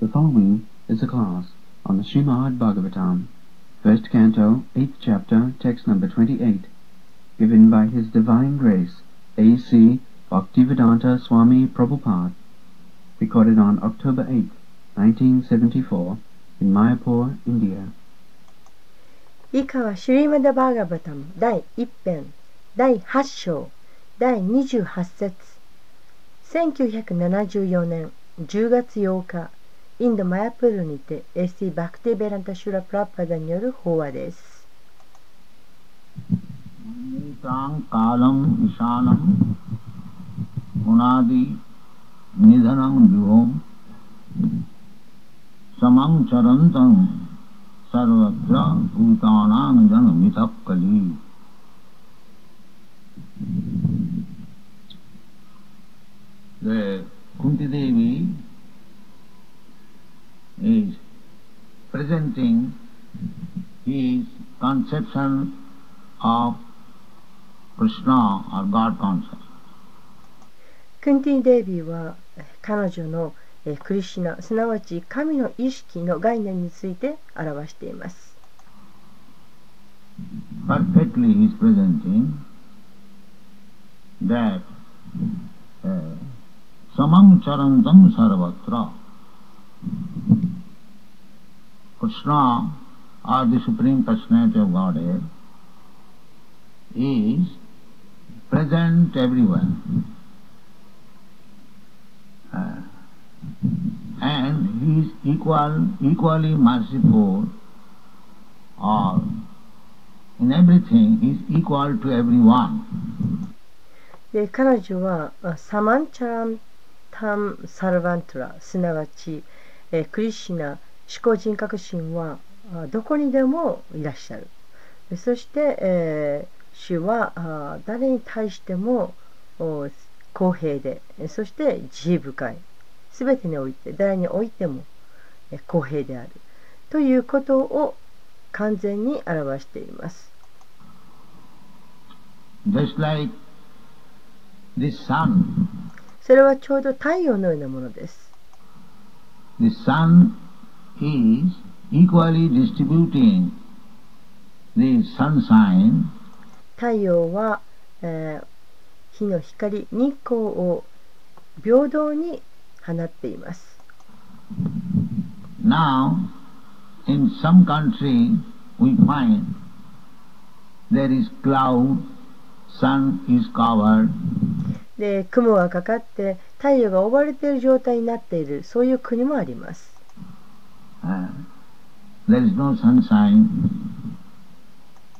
The following is a class on the Srimad Bhagavatam, first canto, eighth chapter, text number 28, given by His Divine Grace, A.C. Bhaktivedanta Swami Prabhupada, recorded on October 8, 1974, in Mayapur, India. 以下はシュリーマダ・バーガバタム第1編第8章第28節1974年10月8日 インド・マヤプールにて AC バクティ・ベランタ・シュラ・プラッパダによる法話です。 तां कालम् ईशानम् मुनादि निधनं विभुम् समं चरन्तं सर्वत्र भूतानां जनमितः कली The Kunti Devi is presenting his conception of Krishna or God consciousness. クンティ・デイビーはえ彼女のえクリシュナすなわち神の意識の概念について表しています。Perfectly he is presenting that uh, samang charantam sarvatra Krishna or the Supreme Personality of Godhead is present everywhere. Uh, and he is equal, equally merciful or in everything he is equal to everyone. で彼女はあサマンチャランタン・サルバントラすなわちえクリシュナ 思考人格心はあどこにでもいらっしゃるでそして、えー主はあ誰に対してもお公平でえそして慈悲深いすべてにおいて誰においてもえ公平であるということを完全に表しています。Just like the sun. それはちょうど太陽のようなものです。The sun is equally distributing the sunshine 太陽は、えー日の光日光を平等に放っています Now, in some country, we find there is cloud, sun is covered, で雲がかかって太陽が覆われている状態になっているそういう国もあります uh, there is no sunshine.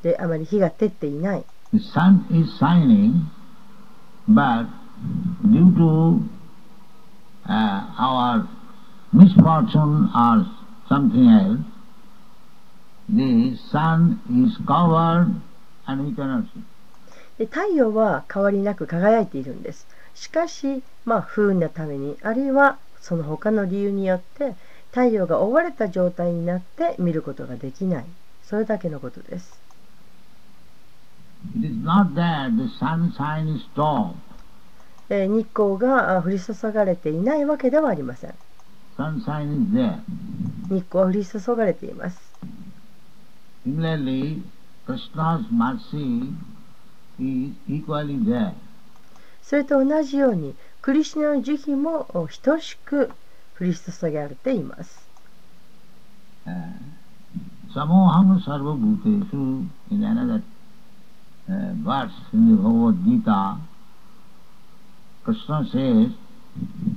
であまり日が照っていない The sun is shining, but due to uh, our misfortune or something else, the sun is covered and we cannot see. で太陽は変わりなく輝いているんですしかしまあ不運なためにあるいはその他の理由によって太陽が覆われた状態になって見ることができないそれだけのことです It is not that the sunshine is stopped. えー日光があ降り注がれていないわけではありません Sunshine is there. 日光は降り注がれています Similarly, Krishna's mercy is equally there. それと同じようにクリシュナの慈悲もお等しく降り注がれています。サモハムサルバブテス、in another verse in the Bhagavad Gita,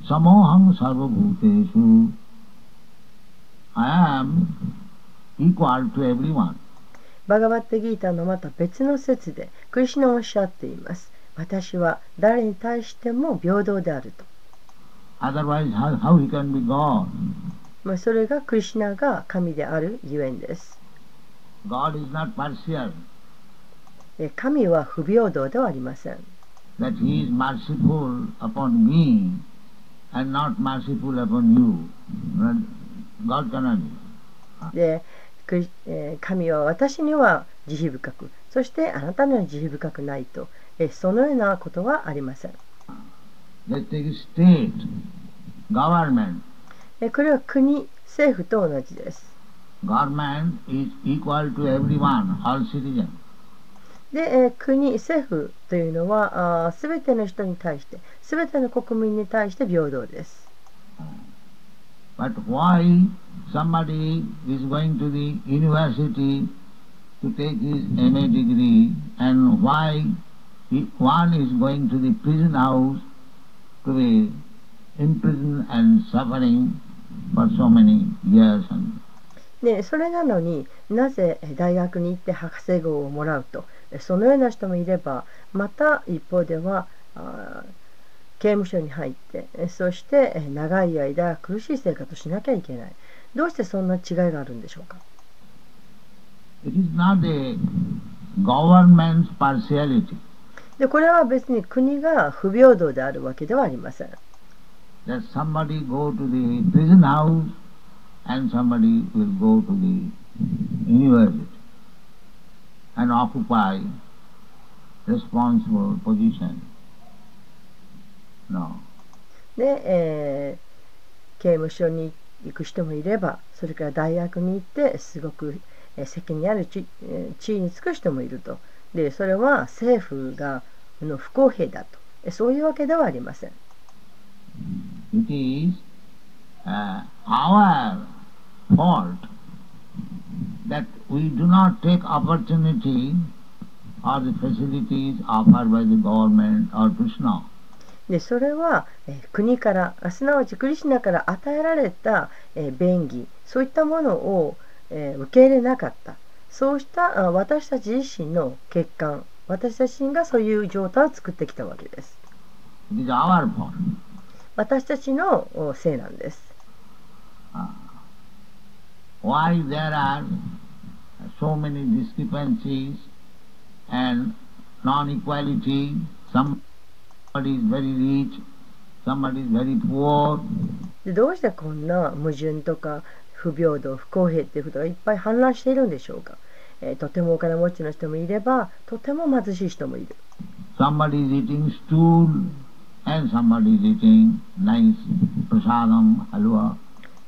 サモハムサルバブテス、I am equal to everyone. バガバッテギータのまた別の説で、クリシナはおっしゃっています。私は誰に対しても平等であると。それがクリシナが神であるゆえんです。で神は不平等ではありません。で、え、神は私には慈悲深く、そしてあなたには慈悲深くないと、え、そのようなことはありません。これは国政府と同じです Government is equal to everyone, all citizens. で、えー国政府というのはすべての人に対してすべての国民に対して平等です But why somebody is going to the university to take his MA degree and why one is going to the prison house to be imprisoned and suffering for so many years. でそれなのになぜえー大学に行って博士号をもらうと？えそのような人もいればまた一方では刑務所に入ってえそしてえ長い間苦しい生活をしなきゃいけない。どうしてそんな違いがあるんでしょうか？It is not a government's partiality でこれは別に国が不平等であるわけではありません。で、えー、刑務所に行く人もいればそれから大学に行ってすごく責任ある地,地位につく人もいると。でそれは政府があの不公平だとえそういうわけではありません It is uh, our fault that we do not take opportunity or the facilities offered by the government or Krishna. でそれは、えー国からあすなわちクリシュナから与えられた、えー便宜そういったものを、えー受け入れなかったそうしたあ私たち自身の欠陥私たちがそういう状態を作ってきたわけです.私たちのおせいなんです Uh, why there are so many discrepancies and non-equality. Somebody is very rich, somebody is very poor. でどうしてこんな矛盾とか不平等不公平っていうことがいっぱい氾濫しているんでしょうか、えーとてもお金持ちの人もいればとても貧しい人もいる Somebody is eating stool and somebody is eating nice prasadam, halwa.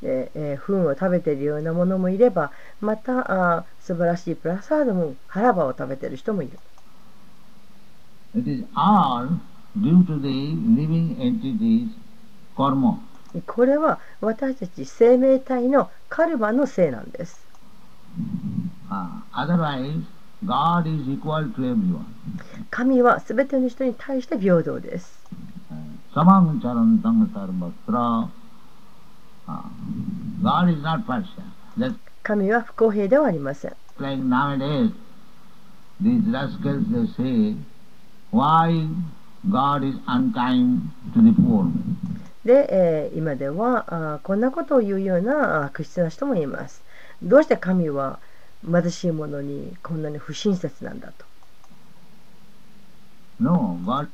で、えー糞を食べているようなものもいればまたあー素晴らしいプラサードも腹場を食べている人もいる It is all due to the living entities karma. これは私たち生命体のカルマのせいなんです。神は全ての人に対して平等です。神は不公平ではありません。で、えー今ではあーこんなことを言うような悪質な人もいます。どうして神は貧しい者にこんなに不親切なんだと。No, God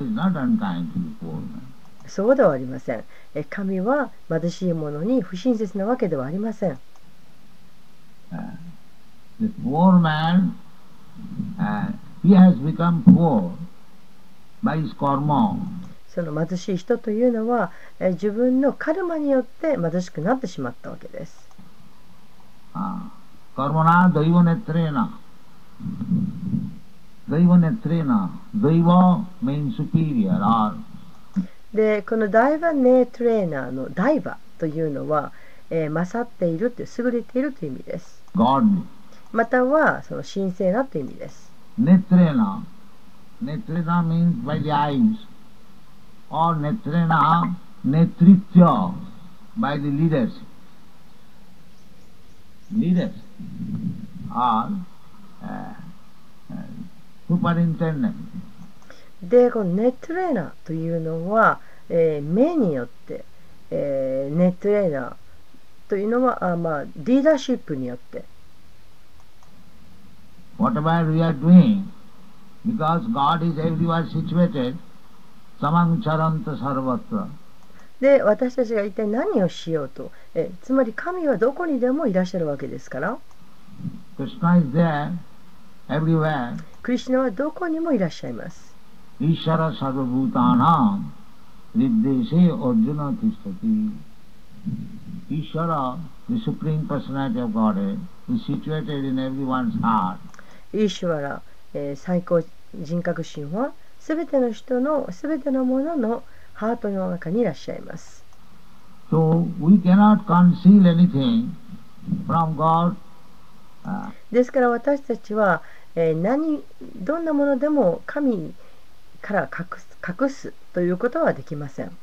is not unkind to poor man. そうではありません。えー神は貧しい者に不親切なわけではありません。Uh, the poor man, uh, he has become poor by his karma. その貧しい人というのは、えー自分のカルマによって貧しくなってしまったわけです Uh, karmana daiva netrena. Daiva netrena. Daiva means superior or でこのダイバネトレーナーのダイバというのは、えー勝っているという優れているという意味です godly. またはその神聖なという意味です Netrena. Netrena means by the eyes. Or netrena, netritya, by the leadership. Leaders. Or uh, uh, superintendent. でこのネットレーナーというのは、えー目によって、えーネットレーナーというのはあ、まあ、リーダーシップによって Whatever we are doing, because God is everywhere situated. で私たちが一体何をしようと。えつまり神はどこにでもいらっしゃるわけですから。クリスナはどこにもいらっしゃいます。ईश्वरः सर्वभूतानां हृद्देशेऽर्जुन तिष्ठति ईश्वर The Supreme Lordイシュワラ、え、最高人格神はすべての人のすべてのもののハートの中にいらっしゃいます。So we cannot conceal anything from God. Uh, ですから私たちは、えー何どんなものでも神から隠す隠すということはできません。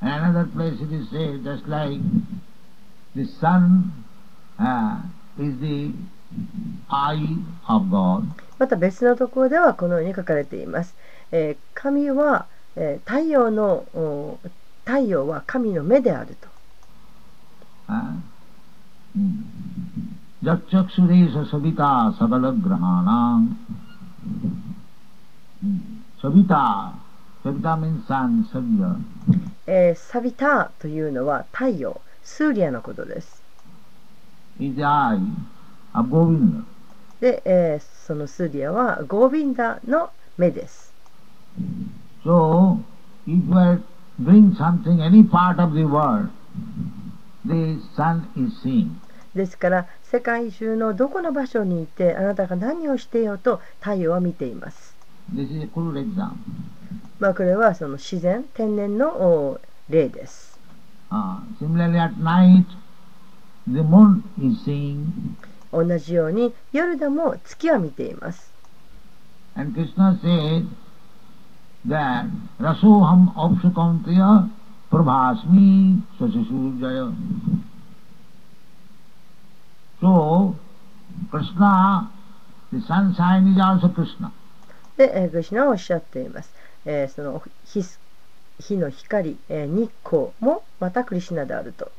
another place it is said, just like the sun uh, is the また別のところではこのように書かれています。えー神は、えー太陽のお太陽は神の目であると。uh, means sun, Savya. えーサビタというのは太陽、スーリアのことです。Is the eye of Govinda. で、えーそのスーリアはゴービンダの目です。So, if you are doing something, any part of the world, the sun is seen. ですから世界中のどこの場所にいてあなたが何をしていようと太陽は見ています。This is a crude example. まあこれはその自然、天然のお例です。Uh, similarly, at night, the moon is seen, 同じようにヨルダも月は見ています。で、えー、クリスナはおっしゃっています。えー、その日,日の光、えー、日光もまたクリスナであると。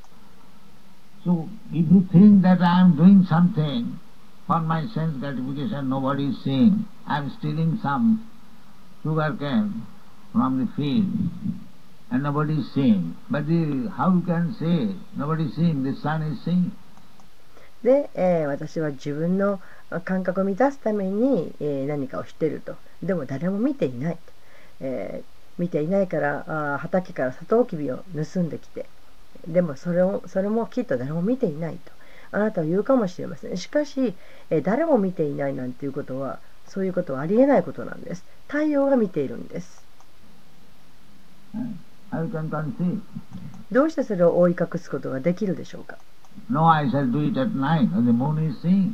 So, if you think that I am doing something for my sense gratification, nobody is seeing. I am stealing some sugar cane from the field, and nobody is seeing. But the, how you can say nobody is seeing? The sun is seeing. で、えー私は自分の感覚を満たすために、えー何かをしていると。でも誰も見ていない。えー見ていないからあ畑からサトウキビを盗んできて。でもそれをそれもきっと誰も見ていないと。あなたは言うかもしれません。しかし、えー誰も見ていないなんていうことは、そういうことはありえないことなんです。太陽が見ているんです。どうしてそれを覆い隠すことができるでしょうか？No, I shall do it at night, the moon is seeing.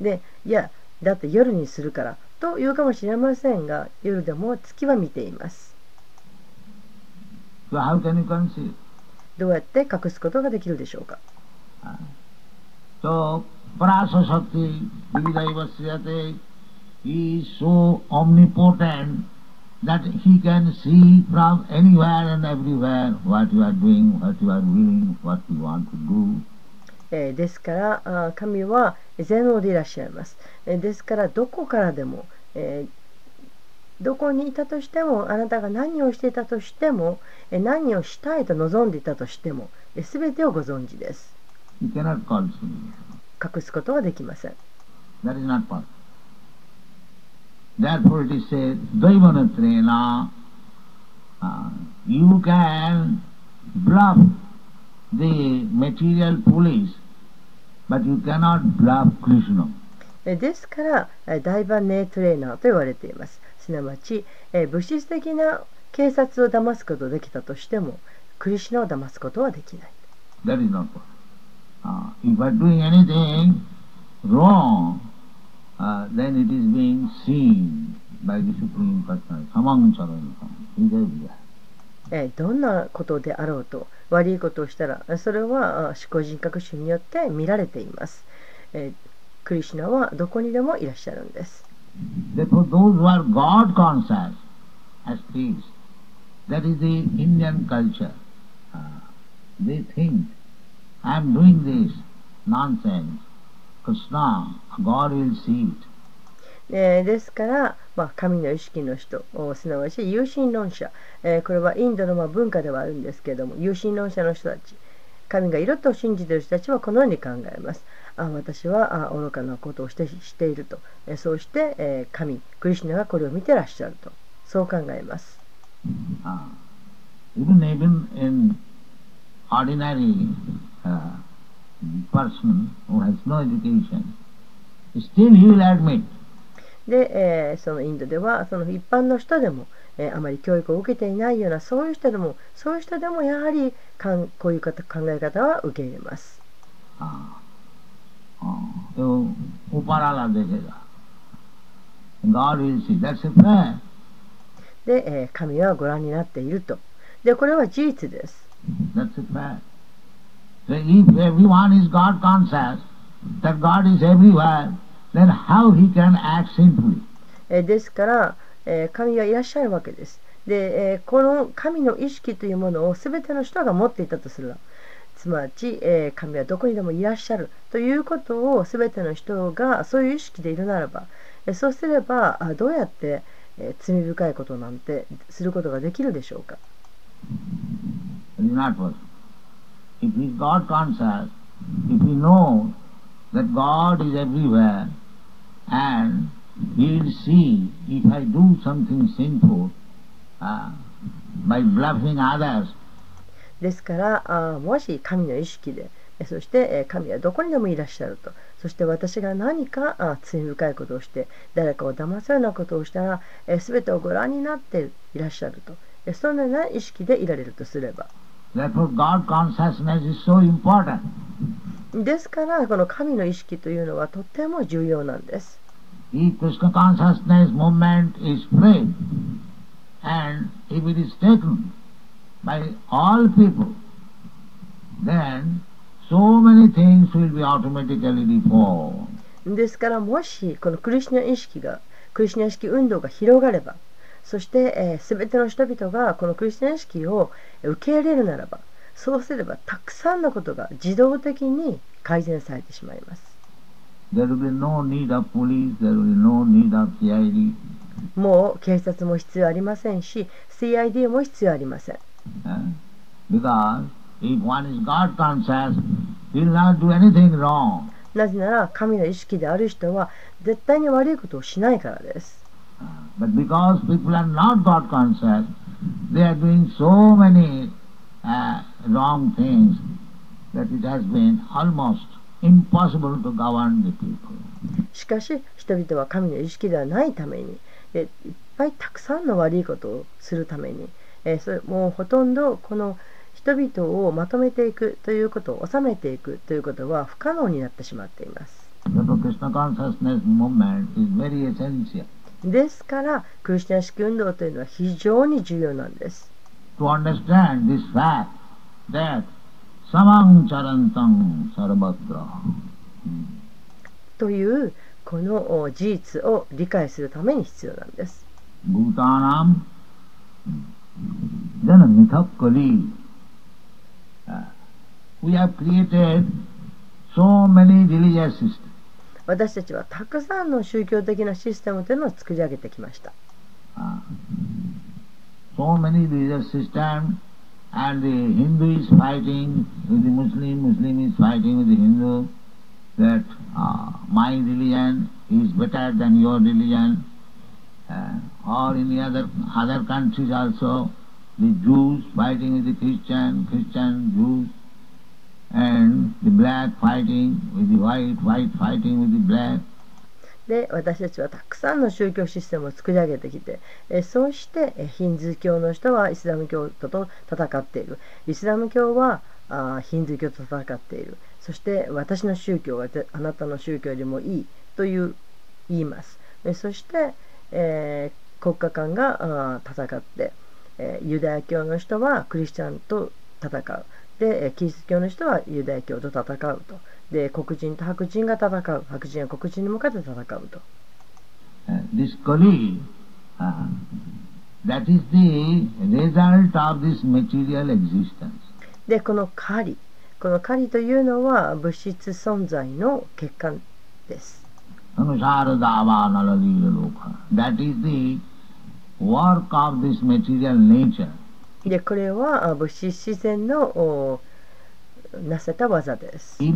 で、いや、だって夜にするからと言うかもしれませんが、夜でも月は見ています。So how can you conceive? どうやって隠すことができるでしょうか So, Parasa Shakti, Vividaivasya he is so omnipotent that he can see from anywhere and everywhere what you are doing, what you are willing, what you want to do. えーですから神は全能でいらっしゃいます。えーですからどこからでも、えーどこにいたとしても、あなたが何をしていたとしても、え何をしたいと望んでいたとしても、すべてをご存知です。隠すことはできません。ですから、ダイバネートレーナーと言われています。すなわち、えー物質的な警察を騙すことができたとしても、クリシュナを騙すことはできない。That is not possible. Uh, if are doing anything wrong, uh, then it is being seen by the Supreme Personality. Samang Charantam. He is everywhere. えーどんなことであろうと悪いことをしたらえそれはあ思考人格心によって見られています、えークリシュナはどこにでもいらっしゃるんです Therefore, those who are God conscious as priests, that is the Indian culture. Uh, they think, I am doing this nonsense. Krishna, God will see it. えーですから、まあ、神の意識の人すなわち有神論者、えーこれはインドのまあ文化ではあるんですけれども有神論者の人たち神がいると信じている人たちはこのように考えますあ私はあ愚かなことをしてしていると、えーそうして、えー神クリシュナがこれを見てらっしゃると。そう考えます。Uh, even even in ordinary uh, person who has no education, still he will admit. で、えーそのインドではその一般の人でも、えーあまり教育を受けていないようなそういう人でもそういう人でもやはりかんこういう方考え方は受け入れます。हाँ, हाँ, तो ऊपर वाला देखेगा God will see. That's a fact. で、えー神はご覧になっていると。でこれは事実です。 That's a fact. So if everyone is God conscious, that God is everywhere, then how he can act sinfully? えーですから、えー神がいらっしゃるわけです。で、えーこの神の意識というものを全ての人が持っていたとする すなわち、えー、神はどこにでもいらっしゃる。ということを全ての人がそういう意識でいるならば、えー、そうすればどうやって、えー、罪深いことなんてすることができるでしょうか？By ですからあもし神の意識でえそしてえ神はどこにでもいらっしゃると。そして私が何かあ罪深いことをして誰かを騙すようなことをしたらえ全てをご覧になっていらっしゃると。えそのような意識でいられるとすれば。Therefore God consciousness is so important. ですからこの神の意識というのはとても重要なんです。If Krishna consciousness movement is spread, and if it is taken by all people, then so many things will be automatically before ですからもしこのクリスチャン意識がクリスチャン意識運動が広がればそして、えー、全ての人々がこのクリスチャン意識を受け入れるならばそうすればたくさんのことが自動的に改善されてしまいます。もう警察も必要ありませんし CID も必要ありません。なぜなら神の意識である人は絶対に悪いことをしないからです。しかし人々は神の意識ではないためにいっぱいたくさんの悪いことをするために。え、それもうほとんどこの人々をまとめていくということを収めていくということは不可能になってしまっています。ですから、クリスチャン式運動というのは非常に重要なんです。というこの事実を理解するために必要なんです。Mithakali. Uh, We have created so many religious systems. 私たちはたくさんの宗教的なシステムというのを作り上げてきました Uh, so many religious systems and the Hindu is fighting with the Muslim, Muslim is fighting with the Hindu that uh, my religion is better than your religion uh, or in other, other countries also the Jews fighting with the Christian, Christian, Jews and the black fighting with the white, white fighting with the black で私たちはたくさんの宗教システムを作り上げてきてえそうしてえヒンズー教の人はイスラム教徒と戦っているイスラム教はあヒンズー教と戦っているそして私の宗教はあなたの宗教よりもいいという言いますえそして、えー国家間があ戦って、えーユダヤ教の人はクリスチャンと戦う。でえーキリスト教の人はユダヤ教と戦うと。で黒人と白人が戦う。白人は黒人に向かって戦うと。Uh, this Kali, uh, that is the result of this material existence. でこの狩り。この狩りというのは物質存在の結果です。संसार दावा नलदी लोक でこれは物資自然のなせた技です。で、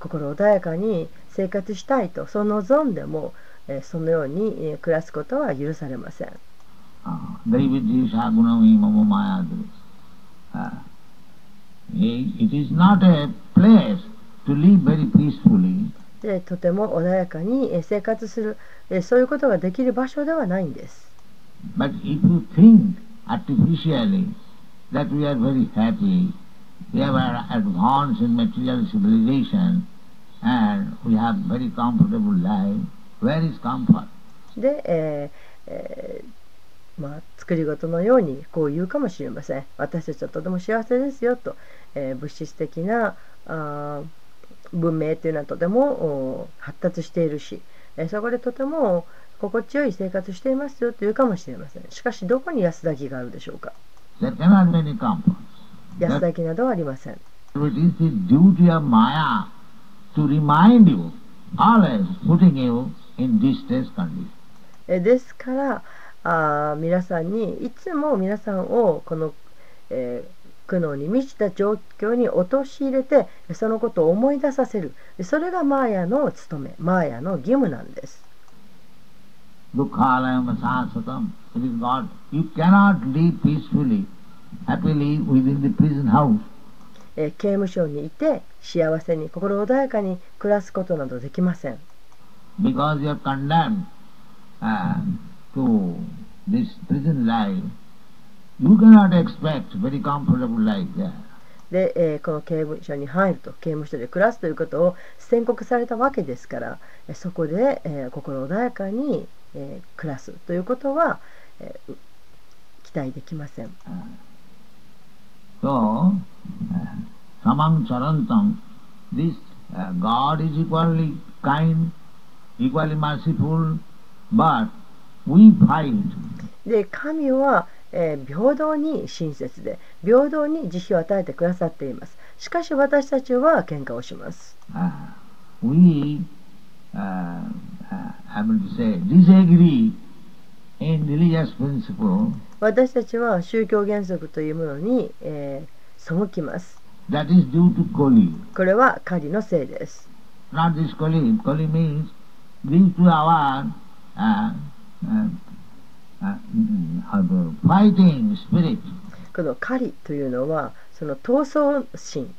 心穏やかに生活したいと、そのゾンでも、そのように暮らすことは許されません。Uh, It is not a place to live very peacefully. でとても穏やかに生活するそういうことができる場所ではないんです。で、ええまあ、作り事のようにこう言うかもしれません。私たちはとても幸せですよと。えー物質的なあー文明というのはとてもお発達しているし、えーそこでとても心地よい生活していますよというかもしれません。しかしどこに安らぎがあるでしょうか？安らぎなどはありません。ですからあー皆さんにいつも皆さんをこの、えー苦悩に満ちた状況に陥れてそのことを思い出させる。それがマーヤの務めマーヤの義務なんです。刑務所にいて幸せに心穏やかに暮らすことなどできません。Because you are condemned uh, to this prison life. で、えー、この刑務所に入ると刑務所で暮らすということを宣告されたわけですからそこで、えー、心穏やかに、えー、暮らすということは、えー、期待できません。で神はえー、平等に親切で平等に慈悲を与えてくださっています。しかし私たちは喧嘩をします。私たちは宗教原則というものに、えー、背きます。これは狩りのせいです。この狩りというのはその闘争心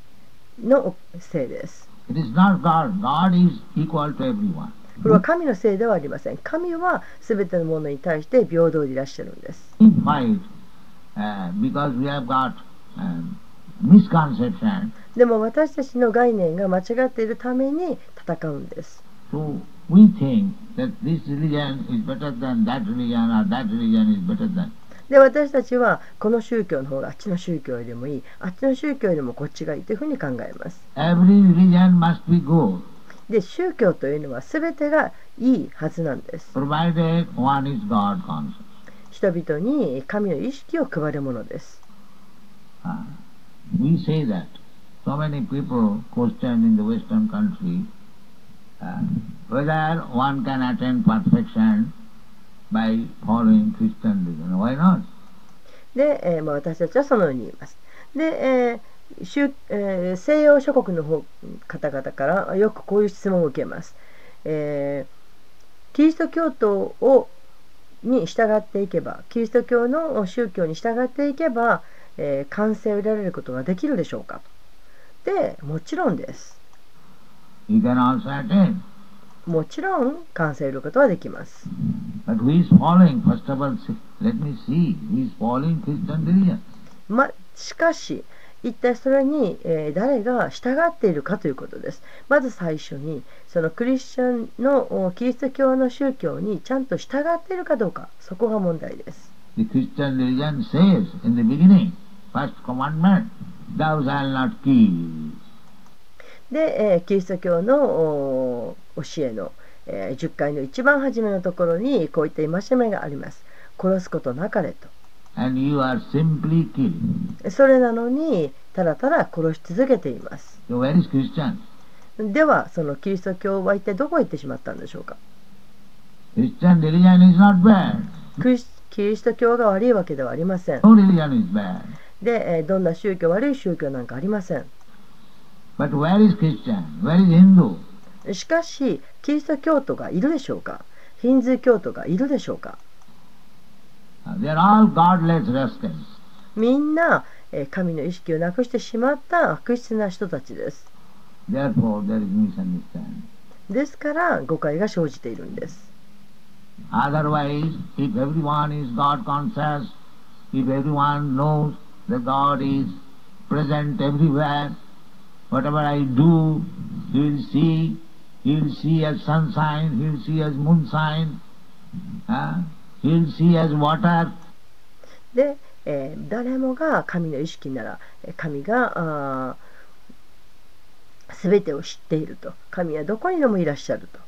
のせいです。It is not God. God is equal to everyone. これは神のせいではありません。神は全てのものに対して平等でいらっしゃるんです。We fight uh, because we have got um, misconception. でも私たちの概念が間違っているために戦うんです。So we think that this religion is better than that religion or that religion is better than. で私たちはこの宗教の方があっちの宗教よりもいいあっちの宗教よりもこっちがいいというふうに考えます。Every religion must be good, で宗教というのは全てがいいはずなんです。人々に神の意識を配るものです。Uh, we say that so many people question in the Western country uh, whether one can attain perfection by following Christian religion. Why not? で、えーまあ、私たちはそのように言います。で、えー宗えー西洋諸国の方方々からよくこういう質問を受けます。えーキリスト教徒をに従っていけば、キリスト教の宗教に従っていけば、えー完成を得られることができるでしょうかで、もちろんです。You can also attain. もちろん完成することはできます。しかし、一体それに、えー、誰が従っているかということです。まず最初に、そのクリスチャンのキリスト教の宗教にちゃんと従っているかどうか、そこが問題です。で、えー、キリスト教の教えの、えー10回の一番初めのところにこういった戒めがあります殺すことなかれ And you are simply killing. とそれなのにただただ殺し続けています So where is Christian? ではそのキリスト教は一体どこへ行ってしまったんでしょうか？Christian religion is not bad. クリスキリスト教が悪いわけではありません No religion is bad. で、えーどんな宗教悪い宗教なんかありません But where is Christian? Where is Hindu? しかしキリスト教徒がいるでしょうか？ヒンズー教徒がいるでしょうか？みんな神の意識をなくしてしまった悪質な人たちです。ですから誤解が生じているんです。He'll see as sunshine, he'll see as moonshine, uh, He will see as water. で、えー誰もが神の意識なら神があー全てを知っていると。神はどこにでもいらっしゃると。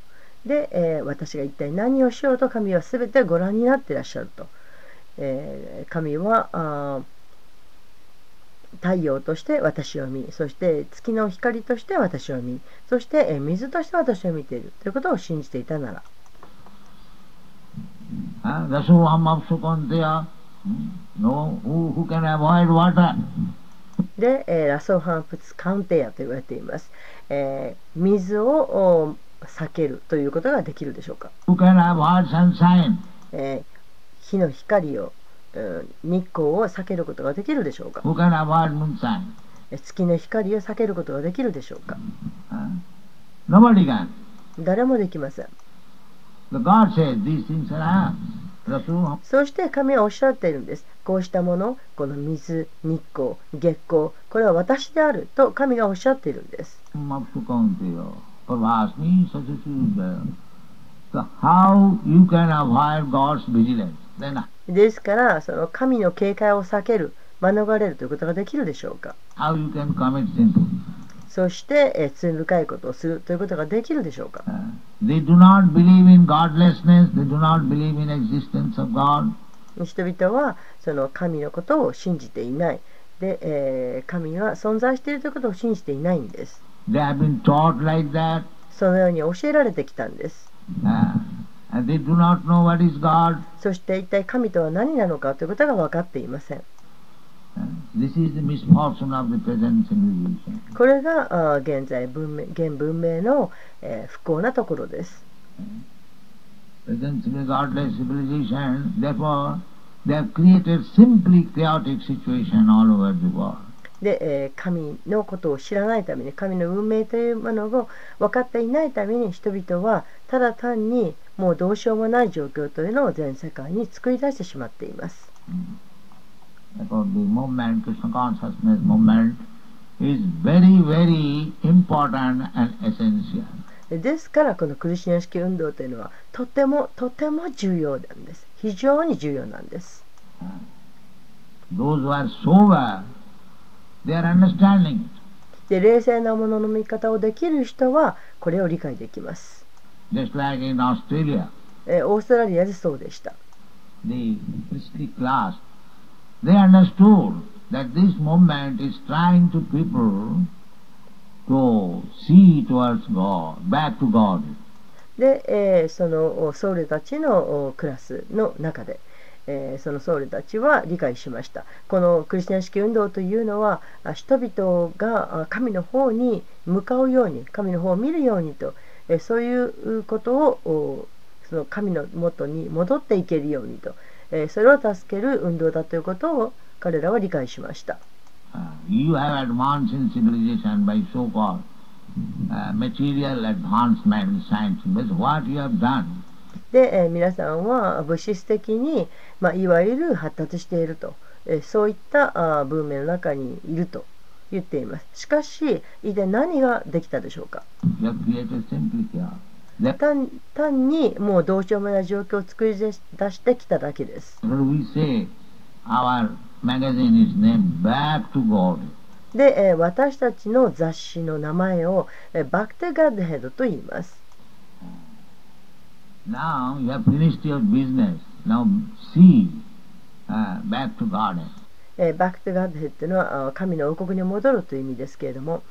で、えー私が一体何をしようと神は全てご覧になっていらっしゃると、えー神はあ太陽として私を見そして月の光として私を見そしてえー水として私を見ているということを信じていたなら Uh, hmm, no, who, who can avoid water? で、えーラソーハンプツカウンテヤと言われています、えー水をお避けるということができるでしょうか、Who can avoid sunshine? えー火の光を、うん日光を避けることができるでしょうか？月の光を避けることができるでしょうか？誰もできません。そして神はおっしゃっているんです。こうしたもの、この水、日光、月光、これは私であると神がおっしゃっているんです。How you can avoid God's vigilance? ですからその神の警戒を避ける免れるということができるでしょうか。how you can commit sin? そして、えー罪深いことをするということができるでしょうか。Uh, they do not believe in godlessness, they do not believe in existence of God. 人々はその神のことを信じていない。で、えー神は存在しているということを信じていないんです。They have been taught like that, そのように教えられてきたんです。uh, そして一体神とは何なのかということが分かっていません Uh, this is the misfortune of the present civilization. これが現在文明現文明の、えー不幸なところです therefore, they have created simply chaotic situation all over the world. で、えー神のことを知らないために神の運命というものを分かっていないために人々はただ単にもうどうしようもない状況というのを全世界に作り出してしまっています。Therefore, the movement, Krishna consciousness movement, is very, very important and essential. ですからこのクリシナ式運動というのはとてもとても重要なんです。非常に重要なんです。Those who are sober, they are understanding it. で冷静なものの見方をできる人はこれを理解できます。オーストラリアでそうでした。で、え、そのソウルたちのクラスの中で。えーその僧侶たちは理解しましたこのクリスチャン式運動というのは人々が神の方に向かうように神の方を見るようにと、えーそういうことをその神の元に戻っていけるようにと、えーそれを助ける運動だということを彼らは理解しました you have advanced in civilization by so-called uh, material advancement, science. But what you have done? で、えー皆さんは物質的に、まあ、いわゆる発達していると、えーそういったあー文明の中にいると言っています。しかし一体何ができたでしょうか？単単にもうどうしようもない状況を作り出してきただけです.で、えー私たちの雑誌の名前を、えーバック・テ・ガッドヘッドと言います Now you have finished your business. Now see uh, back to God. えーバック・トゥ・ガッドヘッドのはあ神の王国に戻るという意味ですけれども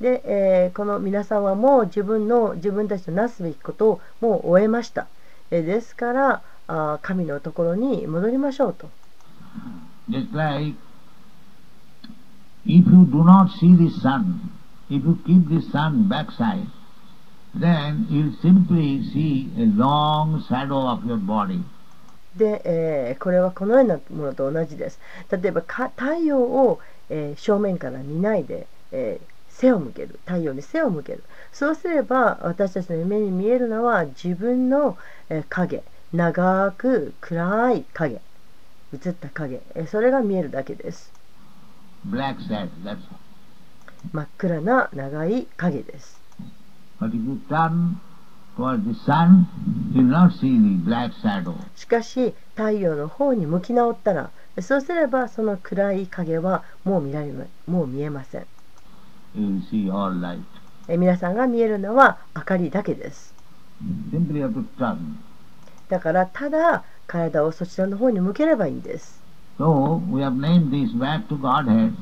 で、えーこの皆さんはもう自分の自分たちのなすべきことをもう終えました、えーですからあ神のところに戻りましょうと Just like if you do not see the sun, if you keep the sun backside, then you'll simply see a long shadow of your body. で、えーこれはこのようなものと同じです。例えばか太陽を、えー正面から見ないで、えー背を向ける。太陽に背を向ける。そうすれば私たちの目に見えるのは自分の、えー影。長く暗い影。映った影、えーそれが見えるだけです。Black shadow, that's all. 真っ暗な長い影ですしかし太陽の方に向き直ったらそうすればその暗い影はもう見,られもう見えません。皆さんが見えるのは明かりだけです。だからただ体をそちらの方に向ければいいんです。So, we have named these back to Godhead,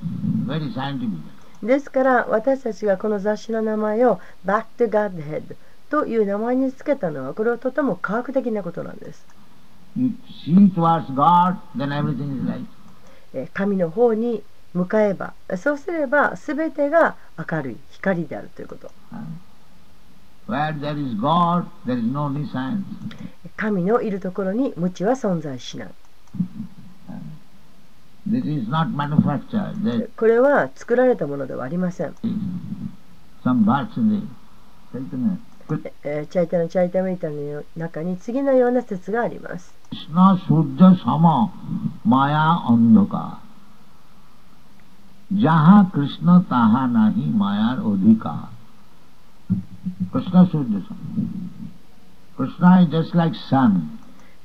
very scientific. ですから私たちがこの雑誌の名前を Back to Godhead という名前につけたのはこれはとても科学的なことなんです。神の方に向かえばそうすれば全てが明るい光であるということ.神のいるところに無知は存在しない This is not manufactured. There これは作られたものではありません。チャイタのチャイタメイタの中に次のような説があります。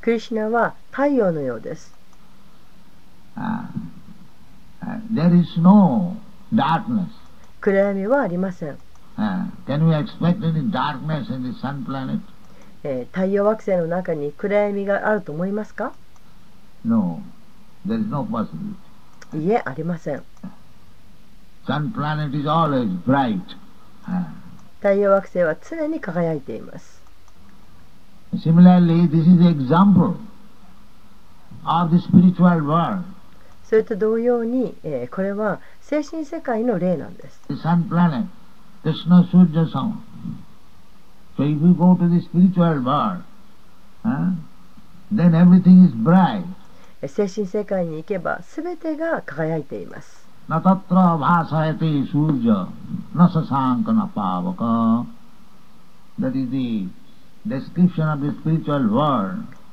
クリシナは太陽のようです。暗闇はありません。Uh, can we expect any darkness in the sun planet? えー太陽惑星の中に暗闇があると思いますか No. There is no possibility. いえ、ありません。Sun planet is always bright. Uh, 太陽惑星は常に輝いています。Similarly, this is the example of the spiritual world. それと同様に、え、これは精神世界の例なんです。精神世界に行けば全てが輝いています。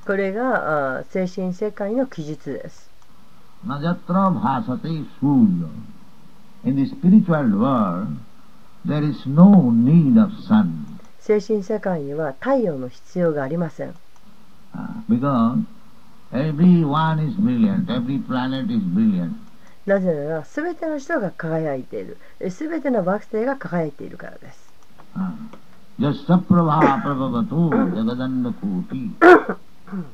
これが精神世界の記述です。न यत्र भासते सूर्य In the spiritual world, there is no need of sun. 精神世界には太陽の必要がありません。 Uh, because everyone is brilliant, every planet is brilliant. なぜなら全ての人が輝いている。え全ての惑星が輝いているからです。 यस्प्रभा प्रभवतो जगदन्न कोटि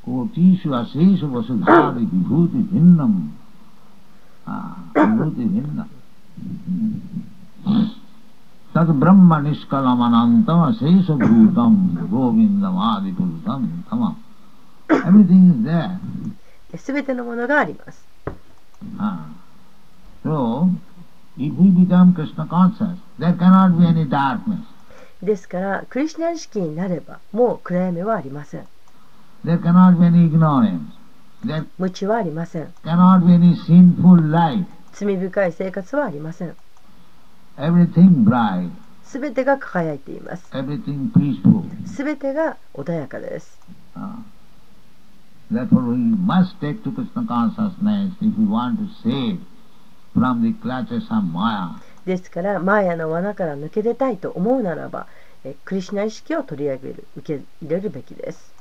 कोटिषु अशेष वसुधारि विभूति भिन्नम विभूति भिन्न तद ब्रह्म निष्कलम अनंतम अशेष भूतम गोविंदम आदि पुरुषम तम everything is there 全てのものがあります。 so if we become krishna conscious there cannot be any darkness ですから、クリシュナ意識になれば、もう暗闇はありません。 there cannot be any ignorance there 無知はありません。罪深い生活はありません。すべてが輝いています。すべてが穏やかです。ですから、マヤの罠から抜け出たいと思うならば、クリシナ意識を取り上げる、受け入れるべきです。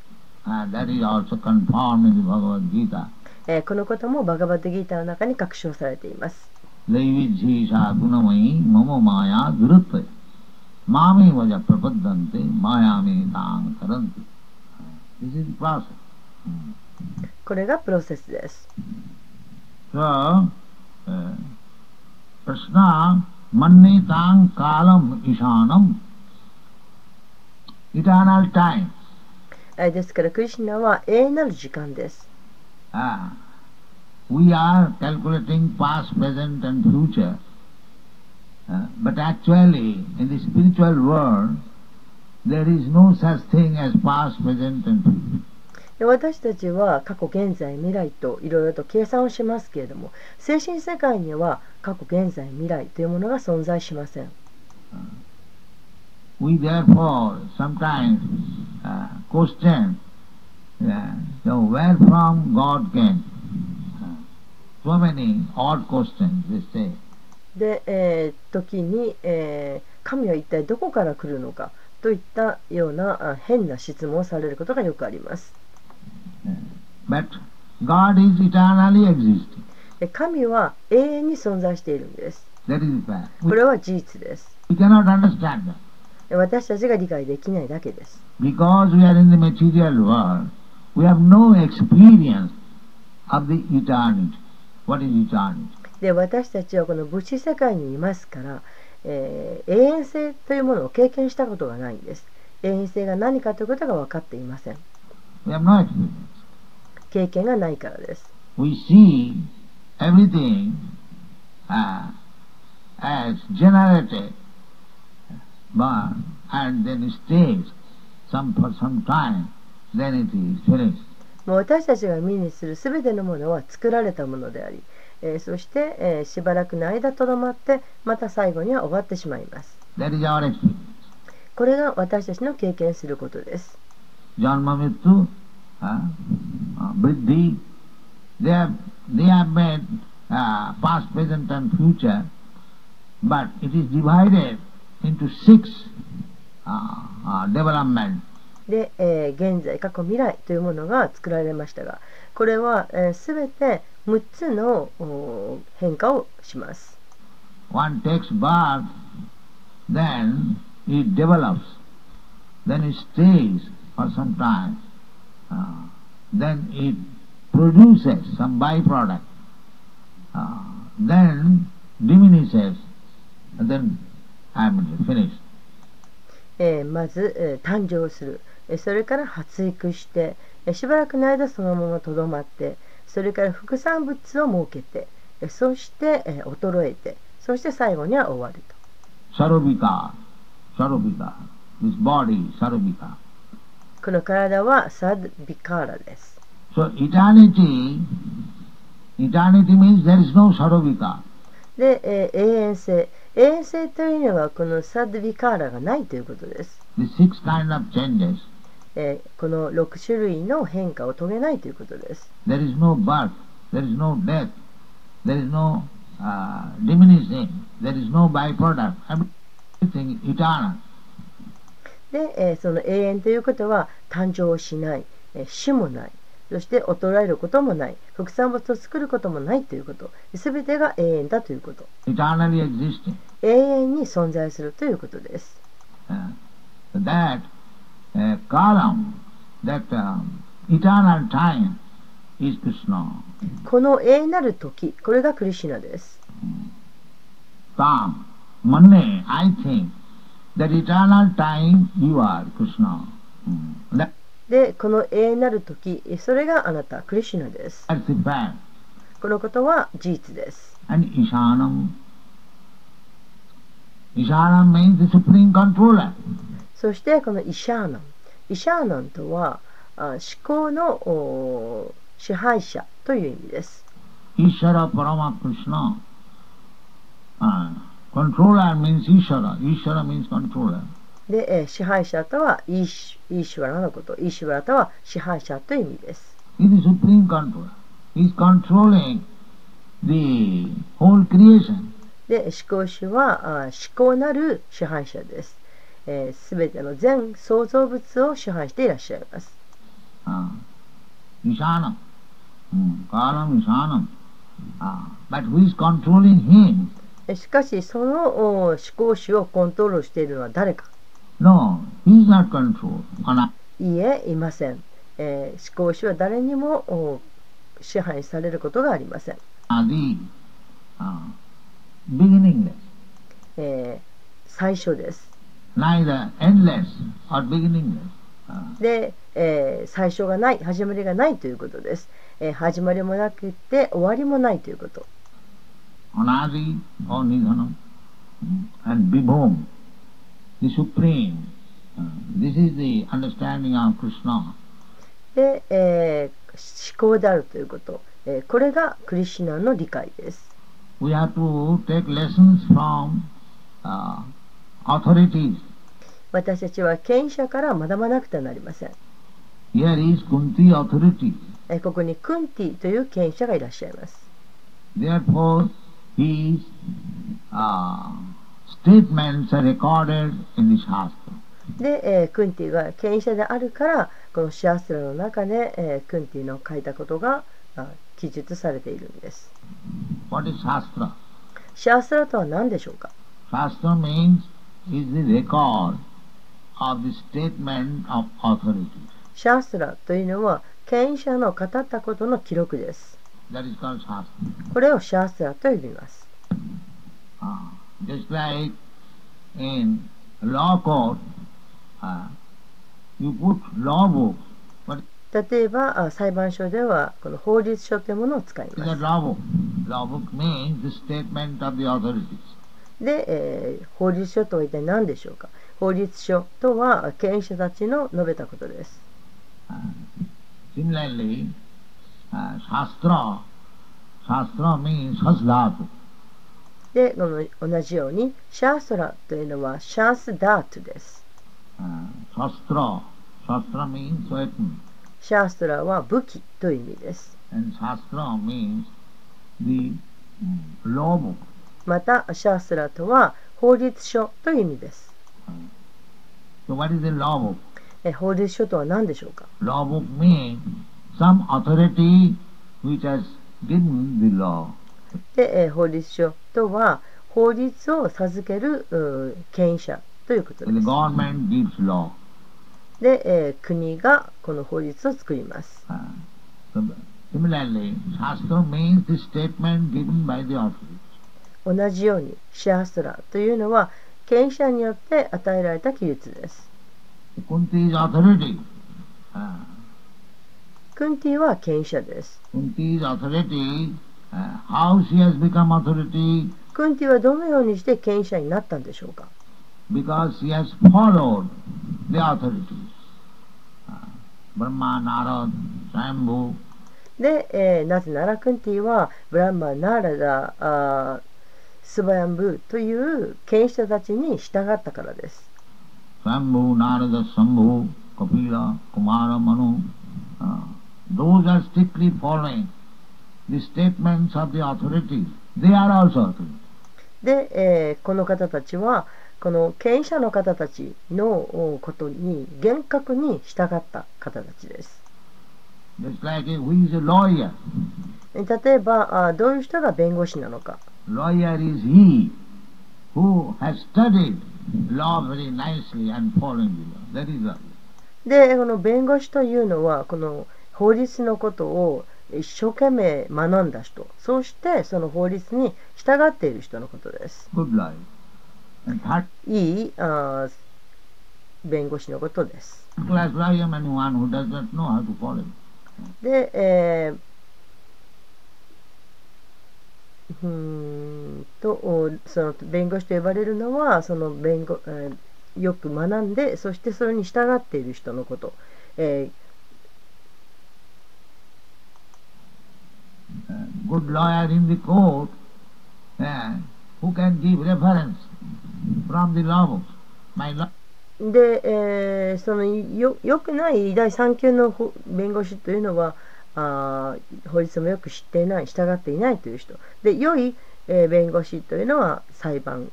えーこのこともバガバッドギーターの中に確証されています。 दैविज्येषा गुणमयी मम माया दुरुत्व मामे वज प्रपद्यन्ते माया में तांग करन्ति This is the process. これがプロセスです。 So, uh, Krishna manne tang kalam ishanam eternal time. えーですから、クリシュナは永遠なる時間です。Ah, we are calculating past, present and future. Uh, but actually, in the spiritual world, there is no such thing as past, present and future. で私たちは過去現在未来といろいろと計算をしますけれども精神世界には過去現在未来というものが存在しません We therefore sometimes uh, question uh, so where from God came. Uh, so many odd questions they say. で、えー時に、えー神は一体どこから来るのかといったようなあ変な質問をされることがよくあります。But God is eternally existing. で神は永遠に存在しているんです。That is fact. これは事実です。we cannot understand that. 私たちが理解できないだけです。で私たちはこの物資世界にいますから、えー、永遠性というものを経験したことがないです。永遠性が何かということが分かっていません。We have、経験がないからです。By, and then it stays some for some time, then it is finished. もう私たちが目にするすべてのものは作られたものであり、えーそして、えーしばらくの間とどまってまた最後には終わってしまいます。That is our experience. これが私たちの経験することです。Janma Mittu, uh, uh, Vriddhi, they have, they have made uh, past, present and future, but it is divided into six uh, uh, developments. で、えー現在過去未来というものが作られましたがこれは、えー、全て6つの変化をします。One takes birth, then it develops, then it stays for some time, uh, then it produces some byproduct, uh, then diminishes, and then Finished. えーまず、えー誕生する、えーそれから発育して、えーしばらくの間そのままとどまってそれから副産物を設けて、えーそして、えー衰えてそして最後には終わると Sarabhika, Sarabhika, this body, Sarabhika. この体はサドビカーラです。So eternity, eternity means there is no Sarabhika. で、えー永遠性永遠性というのはこのサドビカーラがないということです。えーこの6種類の変化を遂げないということです。There is no birth, there is no death, there is no uh, diminishing, there is no byproduct, everything eternal. で、えーその永遠ということは誕生をしない、えー死もないそして衰えることもない、副産物を作ることもないということ、すべてが永遠だということ。永遠に存在するということです。この永遠なる時、これがクリシナです。That eternal time you are で、この永遠なる時、それがあなた、クリシナです。このことは事実です。そしてこのイシャーナン。イシャーナンとは思考の支配者という意味です。イシャラパラマクリシナ。コントローラー means イシャラ。イシャラ means controller. で、えー、支配者とはイーシ,イーュワラのこと、イーシュワラとは支配者という意味です。で、思考主は思考なる支配者です。す、え、べ、ての全創造物を支配していらっしゃいます。しかし、その思考主をコントロールしているのは誰か。いえ、いません。えー、思考しは誰にも支配されることがありません。え、最初です。で、え、最初がない、始まりがないということです。えー、始まりもなくて終わりもないということ。同じ、おにがの、and be born. The supreme. Uh, this is the understanding of Krishna. で、えー思考であるということ、えーこれがクリシュナの理解です。We have to take lessons from uh, authorities. 私たちは権威者から学ばなくてはなりません。Here is Kunti authority. えーここにクンティという権威者がいらっしゃいます。Therefore, his uh, statements are recorded in the Shastra. で、えークンティが権威者であるからこのシャースラの中で、えークンティの書いたことがあ記述されているんです。What is Shastra? シャースラとは何でしょうか Shastra means is the record of the statement of authority. シャースラというのは権威者の語ったことの記録です。That is called Shastra. これをシャースラと呼びます。Ah, 例えば裁判所ではこの法律書というものを使います。で、えー、法律書とは一体何でしょうか。法律書とは権威者たちの述べたことです。Uh, し同じようにシャーストラというのはシャースダートです。シャーストラ,シャストラ means weapon. シャストラは武器という意味です。また、シャーストラとは法律書という意味です。So、what is the law book? え法律書とは何でしょうか？で、えー、法律書とは法律を授けるう権威者ということです。で、え、国がこの法律を作ります。同じように、シャーストラというのは権威者によって与えられた記述です。クンティは権威者です。クンティ how she has become authority, クンティはどのようにして権威者になったんでしょうか because she has followed the authorities. Uh, Swambhu, で、えーなぜならクンティはブランマ、ナーラダ、スバヤンブーという権威者たちに従ったからです。Uh, those are strictly following で、えー、この方たちはこの権威者の方たちのことに厳格に従った方たちです。例えばあ、どういう人が弁護士なのか。で、この弁護士というのは、この法律のことを一生懸命学んだ人そしてその法律に従っている人のことです。いいあー弁護士のことです。で、えーうーんとおその弁護士と呼ばれるのはその弁護、えーよく学んでそしてそれに従っている人のこと、え Uh, good lawyer in the court uh, who can give reference from the law books. My law, で、えーそのよよくない第3級のほ弁護士というのはあ法律もよく知っていない従っていないという人で良い、えー弁護士というのは裁判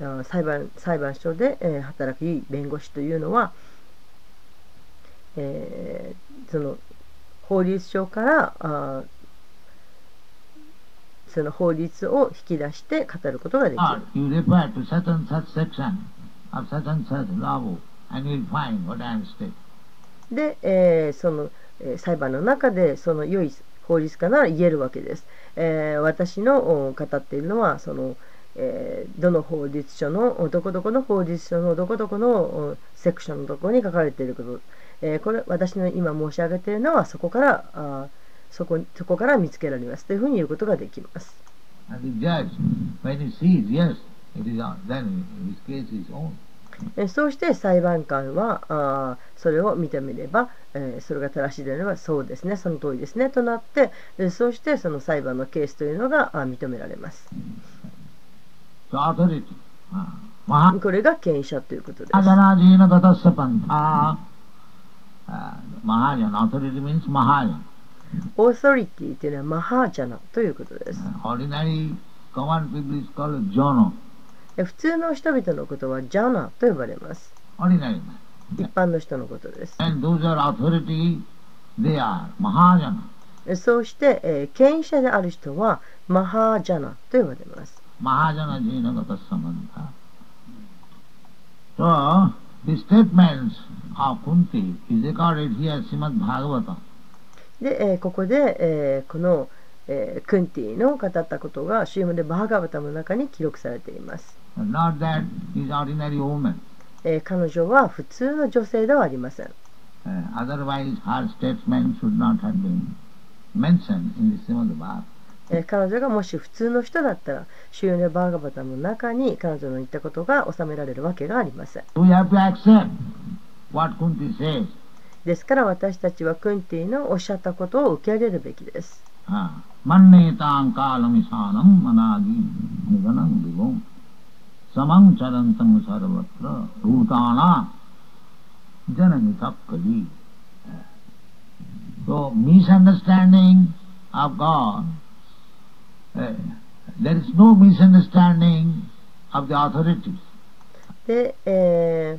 あ裁判裁判所で、えー働くいい弁護士というのは、えーその法律書からあその法律を引き出して語ることができる。で、えーその、えー裁判の中でその良い法律家なら言えるわけです。えー私のお語っているのはその、えーどの法律書のおどこどこの法律書のどこどこのおセクションのどこに書かれていること、えーこれ私の今申し上げているのはそこからあーそこ,そこから見つけられますというふうに言うことができます。そうして裁判官はあそれを認めれば、えー、それが正しいであればそうですねその通りですねとなってでそしてその裁判のケースというのがあ認められます。これが権威者ということです。マハジャナアトリティーマハジャ。オーソリティというのはマハーチャナということです。普通の人々のことはジャナと呼ばれます。一般の人のことです。そうして、え、権威者である人はマハージャナと呼ばれます。マハージ。statement は of Kunti is recorded. で、えーここで、えーこの、えークンティの語ったことがシームでバーガバタムの中に記録されています。えー彼女は普通の女性ではありません。Uh, otherwise, her statement should not have been mentioned in the Srimad Bhagavatam. えー彼女がもし普通の人だったら、シューネバーガバタムの中に彼女の言ったことが収められるわけがありません。ですから私たちはクンティのおっしゃったことを受け入れるべきです。マンネタンカーラミサーマナーギーミガナビボン。サマンチャランタムサラバトラウタナジャナミタクリ So misunderstanding、え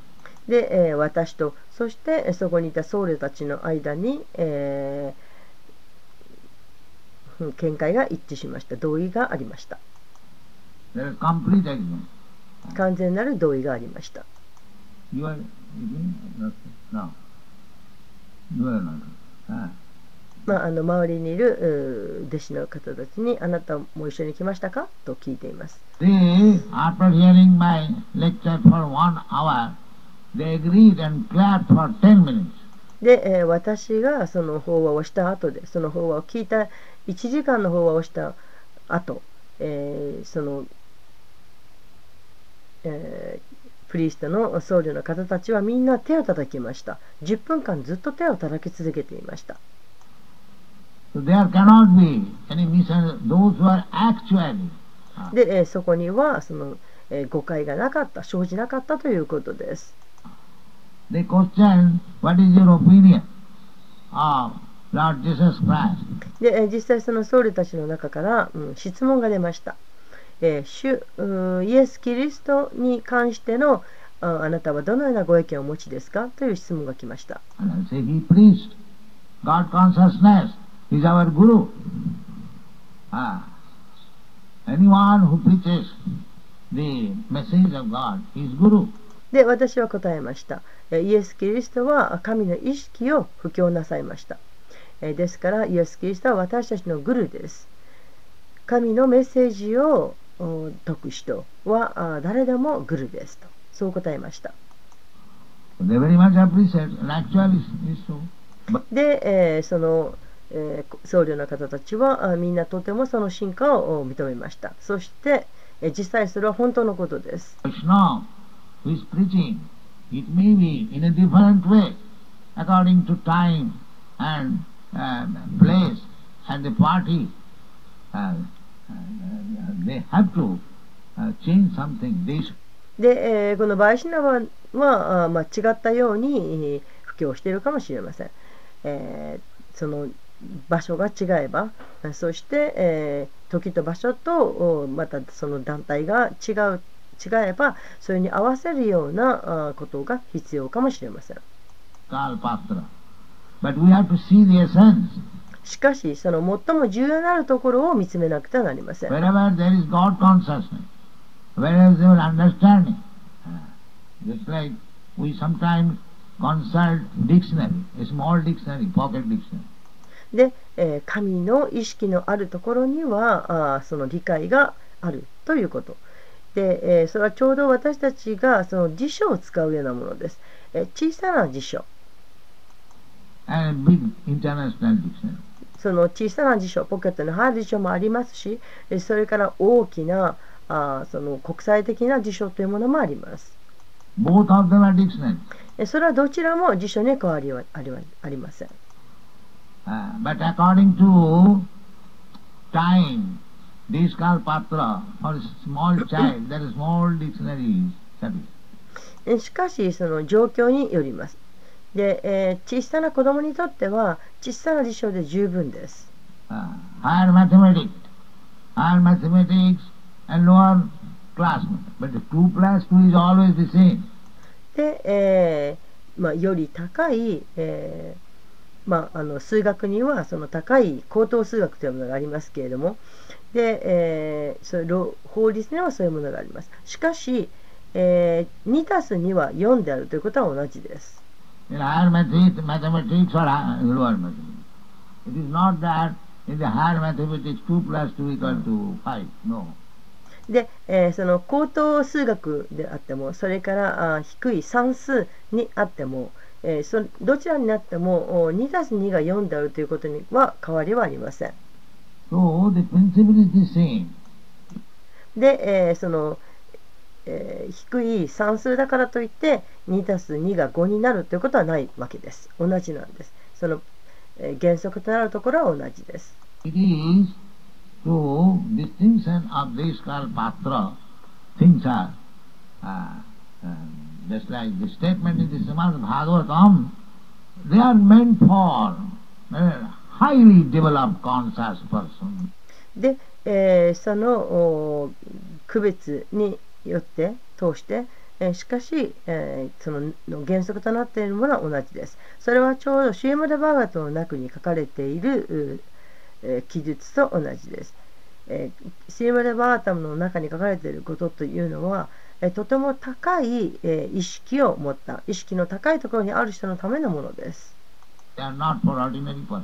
で、えー私とそしてえーそこにいた僧侶たちの間に、えーうん見解が一致しました同意がありました.完全なる同意がありました. Ah. まあ、あの周りにいる弟子の方たちにあなたも一緒に来ましたか？と聞いています They, after hearing my lecture for one hour, they agreed and clapped for ten minutes. で、えー私がその法話をした後でその法話を聞いた1時間の法話をした後、えーその、えープリーストの僧侶の方たちはみんな手を叩きました10分間ずっと手を叩き続けていました So there cannot be any misunderstanding. Those who are actually で、えーそこにはその、えー誤解がなかった生じなかったということですで実際その僧侶たちの中から、質問が出ました、えー主。イエス・キリストに関してのあ,あなたはどのようなご意見をお持ちですか？という質問が来ました。で私は答えました。えーイエス・キリストは神の意識を布教なさいました。えーですからイエス・キリストは私たちのグルです。神のメッセージをお説く人はあ誰でもグルですと。そう答えました.で、えーその、えー僧侶の方たちはあみんなとてもその進化をお認めました。そして、えー実際それは本当のことです who is preaching, it may be in a different way, according to time and um, place and the party. Uh, they have to uh, change something. They で、えーこのバイシナバはあまあ、違ったようにえー布教しているかもしれません、えーその場所が違えばあそして、えー時と場所とおまたその団体が違う違えばそれに合わせるようなあことが必要かもしれません kalpatra. But we have to see the essence. しかしその最も重要なるところを見つめなくてはなりません Wherever there is God consciousness, wherever there is understanding, uh, Just like we sometimes consult dictionary, a small dictionary, pocket dictionary. で、えー神の意識のあるところにはあーその理解があるということで、えーそれはちょうど私たちがその辞書を使うようなものです、えー小さな辞書.その小さな辞書ポケットに入る辞書もありますしえーそれから大きなあーその国際的な辞書というものもあります Both of them are dictionary. えーそれはどちらも辞書に変わりはありはありません Uh, しかしその状況によります。で、えー、小さな子供にとっては小さな辞書で十分です。より高い数学にはその高い高等数学というものがありますけれどもで、えーそれろ法律にはそういうものがありますしかし、えー、2たす2は4であるということは同じです In higher mathematics, mathematics or hi- lower mathematics. It is not that in the higher mathematics 2 plus 2 equal to 5. No. で、えーその高等数学であってもそれからあ低い算数にあっても、えーそどちらになってもお2たす2が4であるということには変わりはありませんで、えー、その、えー、低い算数だからといって2たす2が5になるということはないわけです。同じなんです。その、えー、原則となるところは同じです。Just like highly developed conscious person. で、えーそのお区別によって通して、えーしかし、えーそのの原則となっているものは同じですそれはちょうどシューマダバーガトの中に書かれている、うえー記述と同じです、えーシーマダバーガタムの中に書かれていることというのは、えーとても高い、えー意識を持った意識の高いところにある人のためのものです They are not for ordinary person.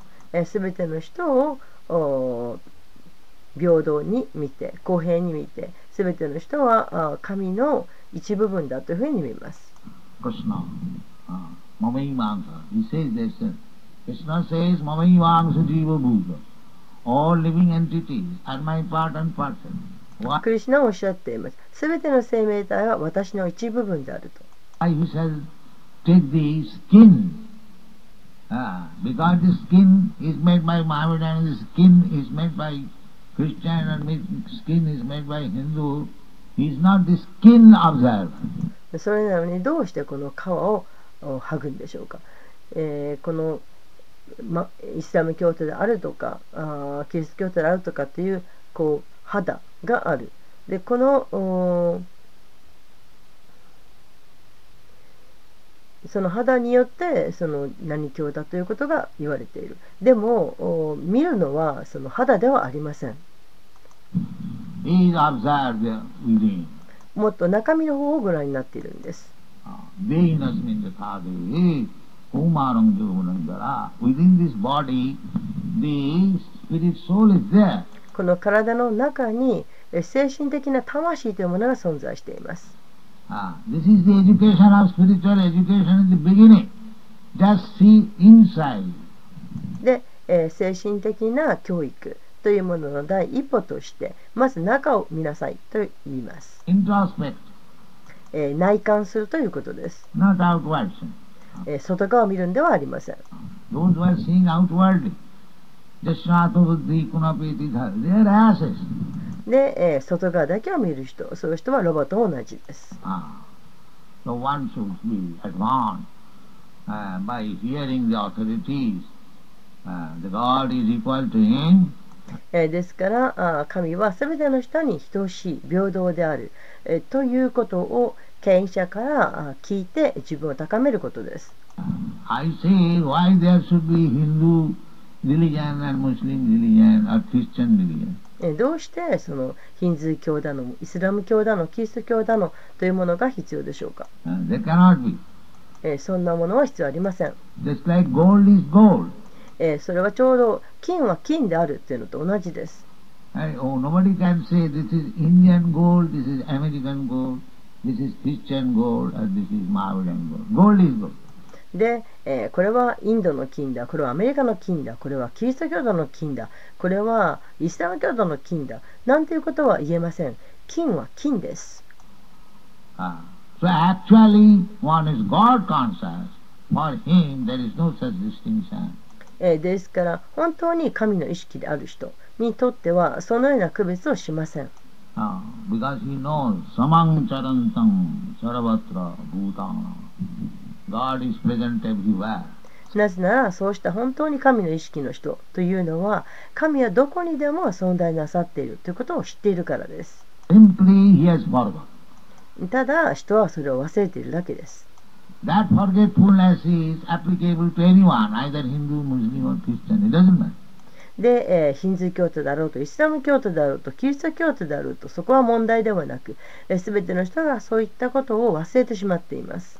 えー、全ての人をお平等に見て公平に見て全ての人はあ神の一部分だというふうに見ます Krishna. Ah, Mamaimangsa. He says this. uh, Krishna says Mamaimangsa Jiva Bhuta. All living entities are my part and parcel. クリシュナはおっしゃっています全ての生命体は私の一部分であると he says take the skin. Ah, because the skin is made by Mohammedan, the skin is made by Christian, and the skin is made by Hindu. He is not the skin observer. それなのにどうしてこの皮を剥ぐんでしょうか、えーこの、ま、イスラム教徒であるとかあキリスト教徒であるとかっていうこう肌があるでこのその肌によってその何教だということが言われている。でも見るのはその肌ではありません。もっと中身の方をご覧になっているんです。この体の中に精神的な魂というものが存在しています。Ah, this is the education of spiritual education in the beginning. Just see inside. で、えー精神的な教育というものの第一歩としてまず中を見なさいと言います、Introspect, えー内観するということです、not outward. えー外側を見るんではありません Those who are seeing outwardly, で、外側だけを見る人、そういう人はロバと同じです。ですから、神はすべての人に等しい、平等である、え、ということを権威者から聞いて自分を高めることです。Religion and Muslim religion or どうしてそのヒンズー教だのイスラム教だのキリスト教だのというものが必要でしょうか、Uh, they cannot be. えーそんなものは必要ありません、Just like gold is gold. えーそれはちょうど金は金であるっていうのと同じです、And, oh, nobody can say this is Indian gold, this is American gold, this is Christian gold, or this is Mohammedan gold. Gold is gold. で、えー、これはインドの金だ、これはアメリカの金だ、これはキリスト教徒の金だ、これはイスラム教徒の金だ、なんていうことは言えません。金は金です。ですから、本当に神の意識である人にとっては、そのような区別をしません。なぜならそうした本当に神の意識の人というのは神はどこにでも存在なさっているということを知っているからです.ただ人はそれを忘れているだけです That forgetfulness is applicable to anyone, either Hindu, Muslim or Christian. It doesn't matter. で、えーヒンズー教徒だろうとイスラム教徒だろうとキリスト教徒だろうとそこは問題ではなく、えー、全ての人がそういったことを忘れてしまっています